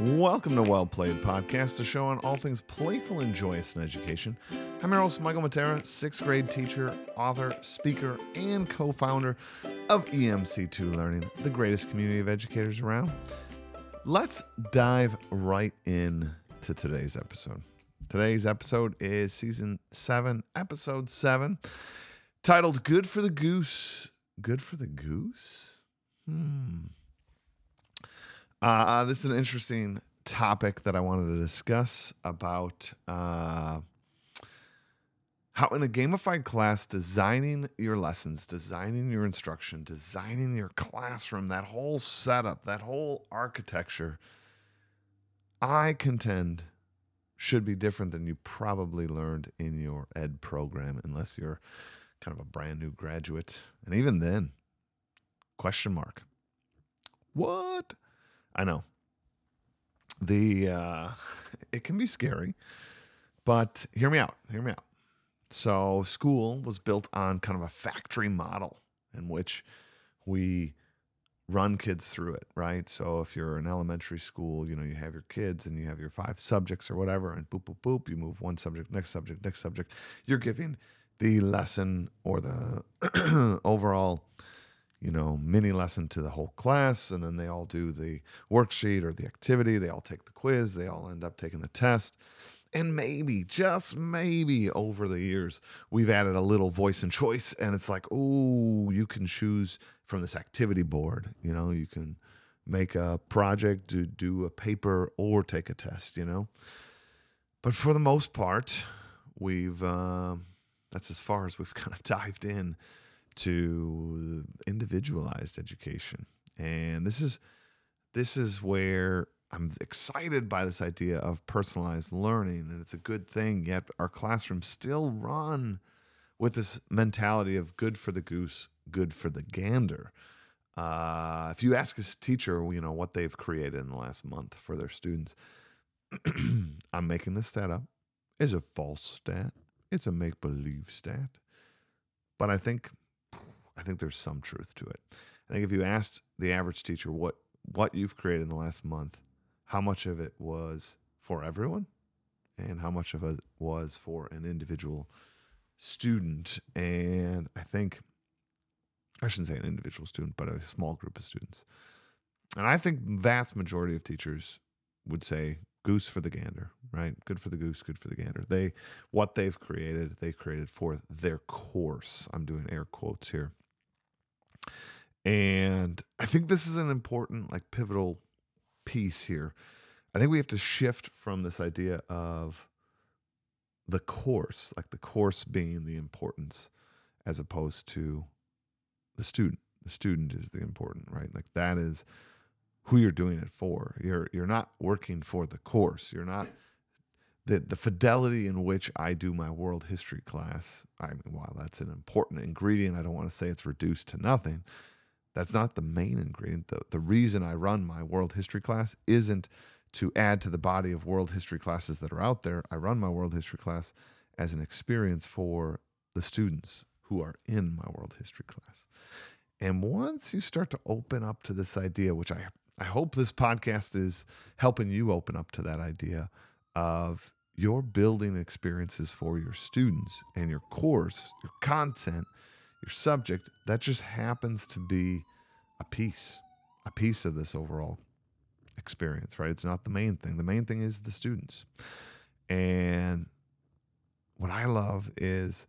Welcome to Well Played Podcast, a show on all things playful and joyous in education. I'm your host, Michael Matera, sixth grade teacher, author, speaker, and co founder of EMC2 Learning, the greatest community of educators around. Let's dive right in to today's episode. Today's episode is season seven, episode seven, titled Good for the Goose. Good for the Goose? Hmm. Uh, this is an interesting topic that I wanted to discuss about uh, how, in a gamified class, designing your lessons, designing your instruction, designing your classroom, that whole setup, that whole architecture, I contend should be different than you probably learned in your ed program, unless you're kind of a brand new graduate. And even then, question mark. What? I know. The uh, it can be scary, but hear me out. Hear me out. So school was built on kind of a factory model in which we run kids through it, right? So if you're in elementary school, you know, you have your kids and you have your five subjects or whatever, and boop, boop, boop, you move one subject, next subject, next subject. You're giving the lesson or the overall you know, mini lesson to the whole class, and then they all do the worksheet or the activity. They all take the quiz. They all end up taking the test. And maybe, just maybe over the years, we've added a little voice and choice. And it's like, oh, you can choose from this activity board. You know, you can make a project, do, do a paper, or take a test, you know. But for the most part, we've, uh, that's as far as we've kind of dived in to individualized education. And this is this is where I'm excited by this idea of personalized learning and it's a good thing yet our classrooms still run with this mentality of good for the goose, good for the gander. Uh, if you ask a teacher, you know, what they've created in the last month for their students, I'm making this stat up, is a false stat. It's a make believe stat. But I think I think there's some truth to it. I think if you asked the average teacher what what you've created in the last month, how much of it was for everyone and how much of it was for an individual student. And I think I shouldn't say an individual student, but a small group of students. And I think vast majority of teachers would say goose for the gander, right? Good for the goose, good for the gander. They what they've created, they created for their course. I'm doing air quotes here. And I think this is an important, like, pivotal piece here. I think we have to shift from this idea of the course, like the course being the importance, as opposed to the student. The student is the important, right? Like that is who you're doing it for. You're you're not working for the course. You're not the the fidelity in which I do my world history class. I mean, while that's an important ingredient, I don't want to say it's reduced to nothing. That's not the main ingredient. The, the reason I run my world history class isn't to add to the body of world history classes that are out there. I run my world history class as an experience for the students who are in my world history class. And once you start to open up to this idea, which I, I hope this podcast is helping you open up to that idea of you're building experiences for your students and your course, your content your subject, that just happens to be a piece, a piece of this overall experience, right? It's not the main thing. The main thing is the students. And what I love is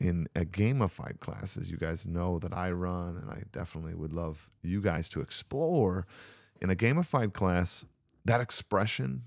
in a gamified class, as you guys know that I run, and I definitely would love you guys to explore. In a gamified class, that expression,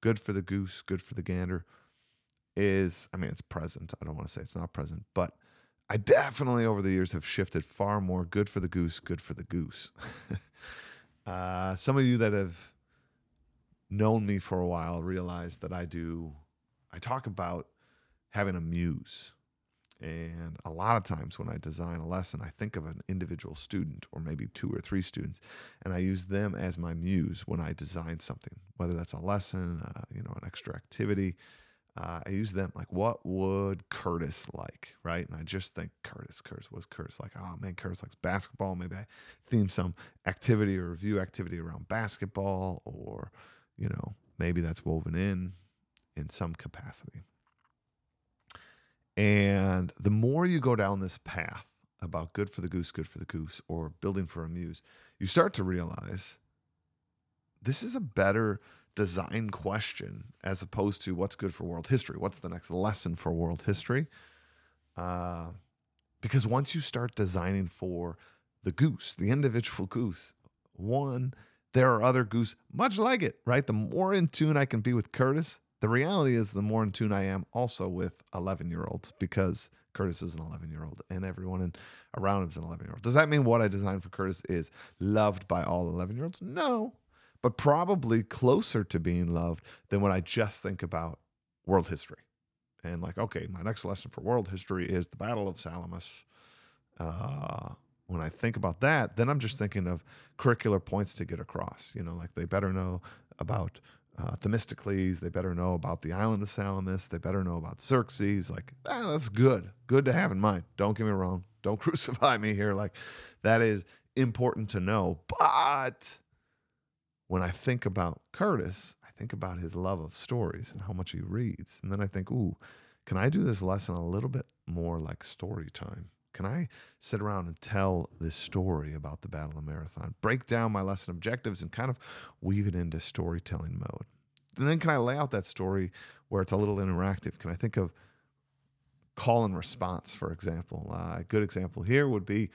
good for the goose, good for the gander, is, I mean, it's present. I don't want to say it's not present, but I definitely over the years have shifted far more good for the goose, good for the goose. uh, some of you that have known me for a while realize that I do, I talk about having a muse. And a lot of times when I design a lesson, I think of an individual student or maybe two or three students, and I use them as my muse when I design something, whether that's a lesson, uh, you know, an extra activity, uh, I use them like, what would Curtis like, right? And I just think Curtis, Curtis, was Curtis like? Oh man, Curtis likes basketball. Maybe I theme some activity or review activity around basketball, or you know, maybe that's woven in in some capacity. And the more you go down this path about good for the goose, good for the goose, or building for a muse, you start to realize this is a better design question as opposed to what's good for world history. What's the next lesson for world history? Uh, because once you start designing for the goose, the individual goose, one, there are other goose much like it, right? The more in tune I can be with Curtis, the reality is the more in tune I am also with 11 year olds because Curtis is an 11 year old and everyone in, around him is an 11 year old. Does that mean what I designed for Curtis is loved by all 11 year olds? No, but probably closer to being loved than when I just think about world history. And like, okay, my next lesson for world history is the Battle of Salamis. Uh, when I think about that, then I'm just thinking of curricular points to get across. You know, like they better know about uh, Themistocles. They better know about the island of Salamis. They better know about Xerxes. Like, ah, that's good. Good to have in mind. Don't get me wrong. Don't crucify me here. Like, that is important to know. But when I think about Curtis, I think about his love of stories and how much he reads. And then I think, ooh, can I do this lesson a little bit more like story time? Can I sit around and tell this story about the Battle of Marathon, break down my lesson objectives, and kind of weave it into storytelling mode? And then can I lay out that story where it's a little interactive? Can I think of call and response, for example? Uh, a good example here would be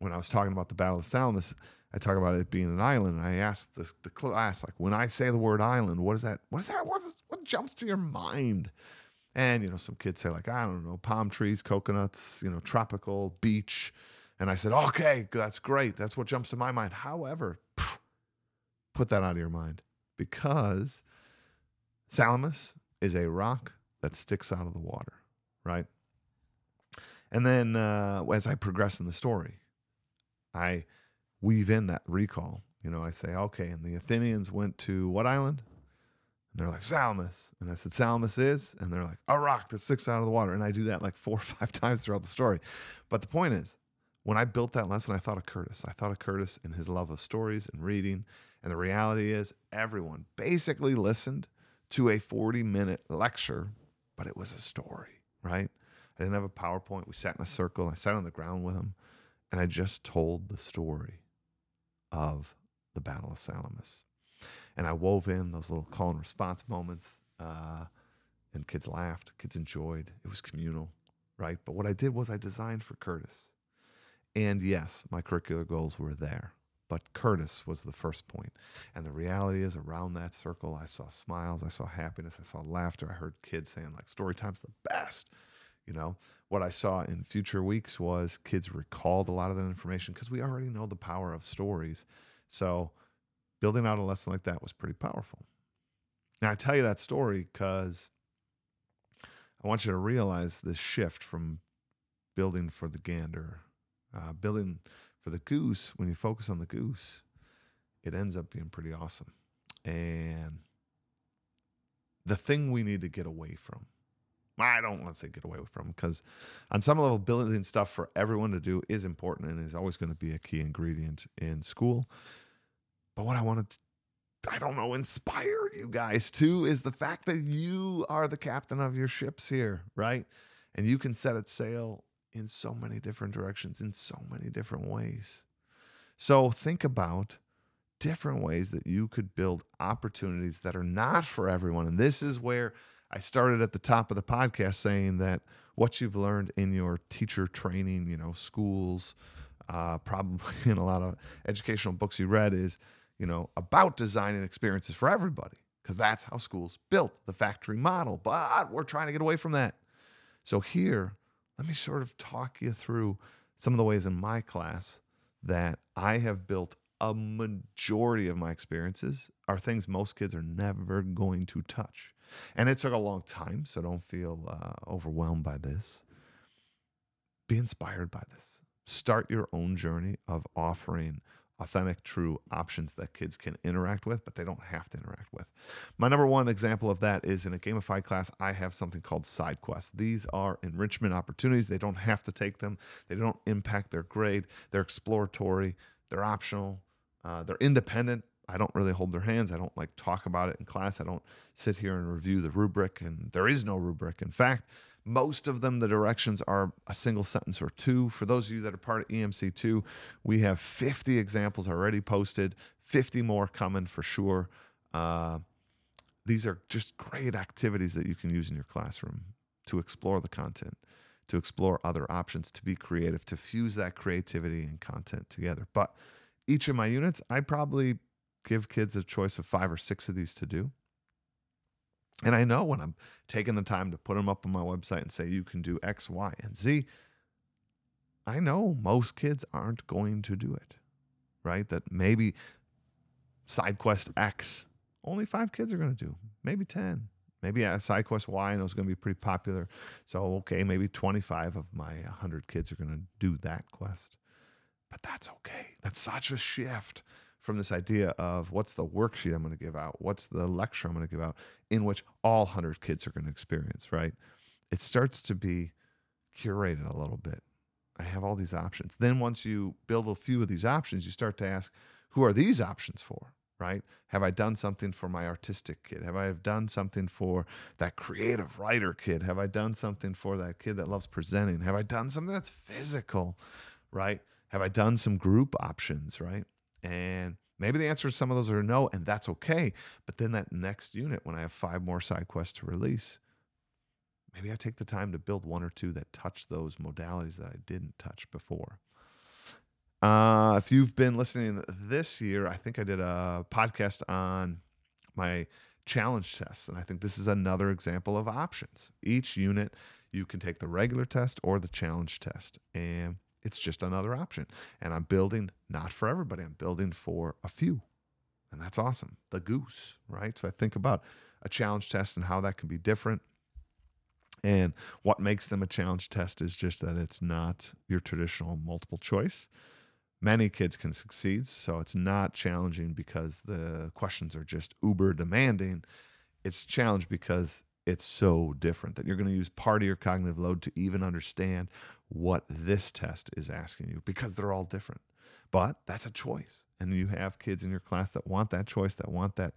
when I was talking about the Battle of Salamis. I talk about it being an island. And I ask the, the class, like, when I say the word island, what is that? What is that? What, is, what jumps to your mind? And, you know, some kids say, like, I don't know, palm trees, coconuts, you know, tropical, beach. And I said, okay, that's great. That's what jumps to my mind. However, put that out of your mind because Salamis is a rock that sticks out of the water, right? And then uh, as I progress in the story, I weave in that recall. You know, I say, okay, and the Athenians went to what island? And they're like, Salamis. And I said, Salamis is? And they're like, a rock that sticks out of the water. And I do that like four or five times throughout the story. But the point is, when I built that lesson, I thought of Curtis. I thought of Curtis and his love of stories and reading. And the reality is, everyone basically listened to a 40 minute lecture, but it was a story, right? I didn't have a PowerPoint. We sat in a circle. I sat on the ground with him, and I just told the story of the Battle of Salamis. And I wove in those little call and response moments, uh, and kids laughed, kids enjoyed. It was communal, right? But what I did was I designed for Curtis. And yes, my curricular goals were there, but Curtis was the first point. And the reality is, around that circle, I saw smiles, I saw happiness, I saw laughter. I heard kids saying, like, story time's the best. You know, what I saw in future weeks was kids recalled a lot of that information because we already know the power of stories. So building out a lesson like that was pretty powerful. Now, I tell you that story because I want you to realize this shift from building for the gander, uh, building for the goose. When you focus on the goose, it ends up being pretty awesome. And the thing we need to get away from I don't want to say get away from because on some level, building stuff for everyone to do is important and is always going to be a key ingredient in school. But what I want to, I don't know, inspire you guys to is the fact that you are the captain of your ships here, right? And you can set it sail in so many different directions, in so many different ways. So think about different ways that you could build opportunities that are not for everyone. And this is where I started at the top of the podcast saying that what you've learned in your teacher training, you know, schools, uh, probably in a lot of educational books you read is, you know, about designing experiences for everybody, because that's how schools built the factory model. But we're trying to get away from that. So here, let me sort of talk you through some of the ways in my class that I have built a majority of my experiences are things most kids are never going to touch. And it took a long time, so don't feel uh, overwhelmed by this. Be inspired by this. Start your own journey of offering authentic, true options that kids can interact with, but they don't have to interact with. My number one example of that is in a gamified class, I have something called side quests. These are enrichment opportunities. They don't have to take them, they don't impact their grade. They're exploratory, they're optional, uh, they're independent. I don't really hold their hands. I don't like talk about it in class. I don't sit here and review the rubric, and there is no rubric. In fact, most of them, the directions are a single sentence or two. For those of you that are part of EMC2, we have 50 examples already posted, 50 more coming for sure. Uh, these are just great activities that you can use in your classroom to explore the content, to explore other options, to be creative, to fuse that creativity and content together. But each of my units, I probably give kids a choice of five or six of these to do. And I know when I'm taking the time to put them up on my website and say you can do X, Y, and Z, I know most kids aren't going to do it, right? That maybe side quest X, only five kids are going to do, maybe 10. Maybe uh, a side quest Y, know it's going to be pretty popular. So, okay, maybe 25 of my 100 kids are going to do that quest. But that's okay. That's such a shift from this idea of what's the worksheet I'm going to give out, what's the lecture I'm going to give out, in which all 100 kids are going to experience, right? It starts to be curated a little bit. I have all these options. Then once you build a few of these options, you start to ask, who are these options for? Right? Have I done something for my artistic kid? Have I done something for that creative writer kid? Have I done something for that kid that loves presenting? Have I done something that's physical? Right? Have I done some group options? Right? And maybe the answer to some of those are no, and that's okay. But then that next unit, when I have five more side quests to release, maybe I take the time to build one or two that touch those modalities that I didn't touch before. Uh, if you've been listening this year, I think I did a podcast on my challenge tests. And I think this is another example of options. Each unit, you can take the regular test or the challenge test. And it's just another option. And I'm building not for everybody, I'm building for a few. And that's awesome. The goose, right? So I think about a challenge test and how that can be different. And what makes them a challenge test is just that it's not your traditional multiple choice. Many kids can succeed, so it's not challenging because the questions are just uber demanding. It's challenge because it's so different that you're going to use part of your cognitive load to even understand what this test is asking you because they're all different. But that's a choice. And you have kids in your class that want that choice, that want that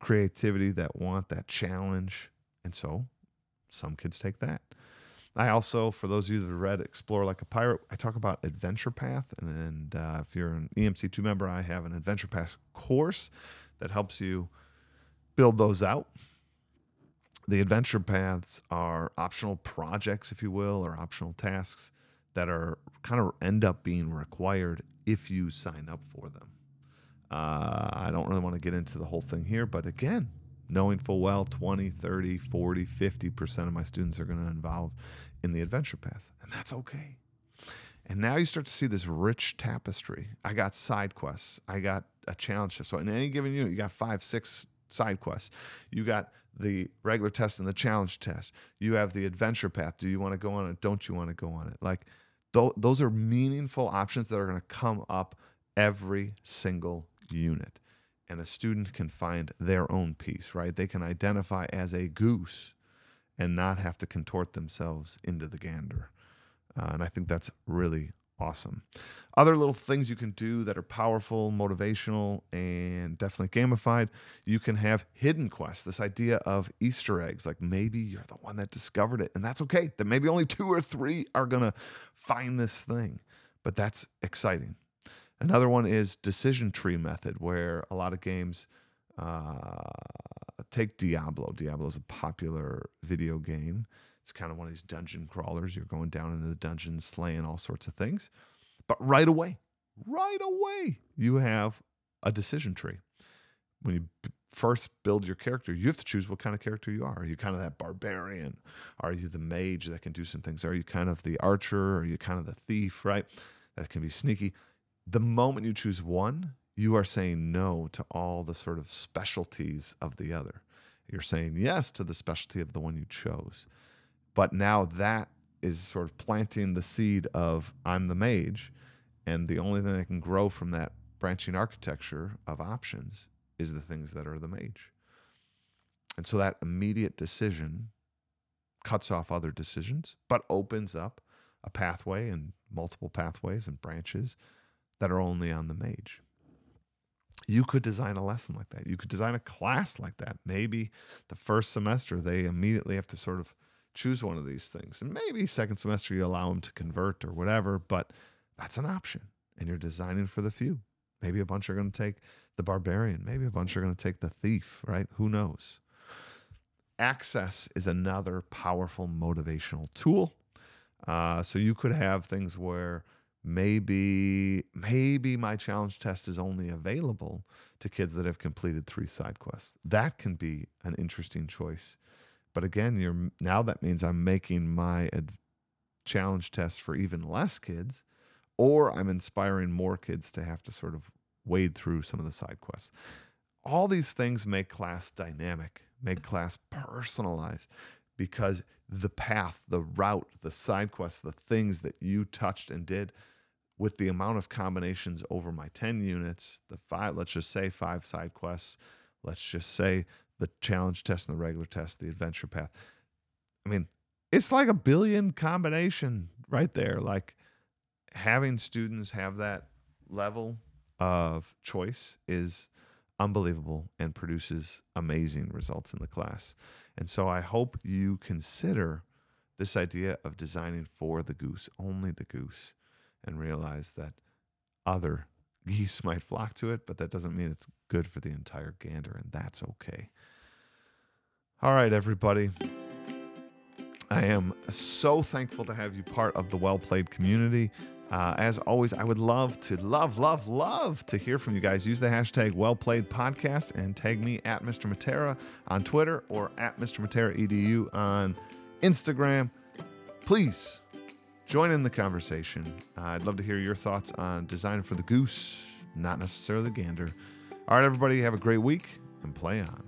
creativity, that want that challenge. And so some kids take that. I also, for those of you that have read Explore Like a Pirate, I talk about Adventure Path. And, and uh, if you're an EMC2 member, I have an Adventure Path course that helps you build those out the adventure paths are optional projects, if you will, or optional tasks that are kind of end up being required if you sign up for them. Uh, I don't really want to get into the whole thing here, but again, knowing full well 20, 30, 40, 50% of my students are going to involve in the adventure path, and that's okay. And now you start to see this rich tapestry. I got side quests. I got a challenge. So in any given unit, you got five, six side quests. You got the regular test and the challenge test. You have the adventure path. Do you want to go on it? Don't you want to go on it? Like th- those are meaningful options that are going to come up every single unit. And a student can find their own piece, right? They can identify as a goose and not have to contort themselves into the gander. Uh, and I think that's really awesome. Other little things you can do that are powerful, motivational, and definitely gamified. You can have hidden quests, this idea of Easter eggs. Like maybe you're the one that discovered it, and that's okay. That maybe only two or three are going to find this thing, but that's exciting. Another one is decision tree method, where a lot of games uh, take Diablo. Diablo is a popular video game. It's kind of one of these dungeon crawlers. You're going down into the dungeon, slaying all sorts of things. But right away, right away, you have a decision tree. When you b- first build your character, you have to choose what kind of character you are. Are you kind of that barbarian? Are you the mage that can do some things? Are you kind of the archer? Are you kind of the thief, right? That can be sneaky. The moment you choose one, you are saying no to all the sort of specialties of the other. You're saying yes to the specialty of the one you chose. But now that is sort of planting the seed of I'm the mage, and the only thing that can grow from that branching architecture of options is the things that are the mage. And so that immediate decision cuts off other decisions, but opens up a pathway and multiple pathways and branches that are only on the mage. You could design a lesson like that. You could design a class like that. Maybe the first semester they immediately have to sort of choose one of these things. And maybe second semester you allow them to convert or whatever, but that's an option. And you're designing for the few. Maybe a bunch are going to take the barbarian. Maybe a bunch are going to take the thief, right? Who knows? Access is another powerful motivational tool. Uh, so you could have things where maybe maybe my challenge test is only available to kids that have completed three side quests. That can be an interesting choice. But again, you're now that means I'm making my ad- challenge test for even less kids, or I'm inspiring more kids to have to sort of wade through some of the side quests. All these things make class dynamic, make class personalized because the path, the route, the side quests, the things that you touched and did with the amount of combinations over my 10 units, the five, let's just say five side quests, let's just say the challenge test and the regular test, the adventure path. I mean, it's like a billion combination right there. Like having students have that level of choice is unbelievable and produces amazing results in the class. And so I hope you consider this idea of designing for the goose, only the goose, and realize that other geese might flock to it, but that doesn't mean it's good for the entire gander, and that's okay. All right, everybody. I am so thankful to have you part of the Well Played community. Uh, as always, I would love to, love, love, love to hear from you guys. Use the hashtag Well Played Podcast and tag me at Mr. Matera on Twitter or at Mr. Matera Edu on Instagram. Please join in the conversation. Uh, I'd love to hear your thoughts on design for the goose, not necessarily the gander. All right, everybody, have a great week and play on.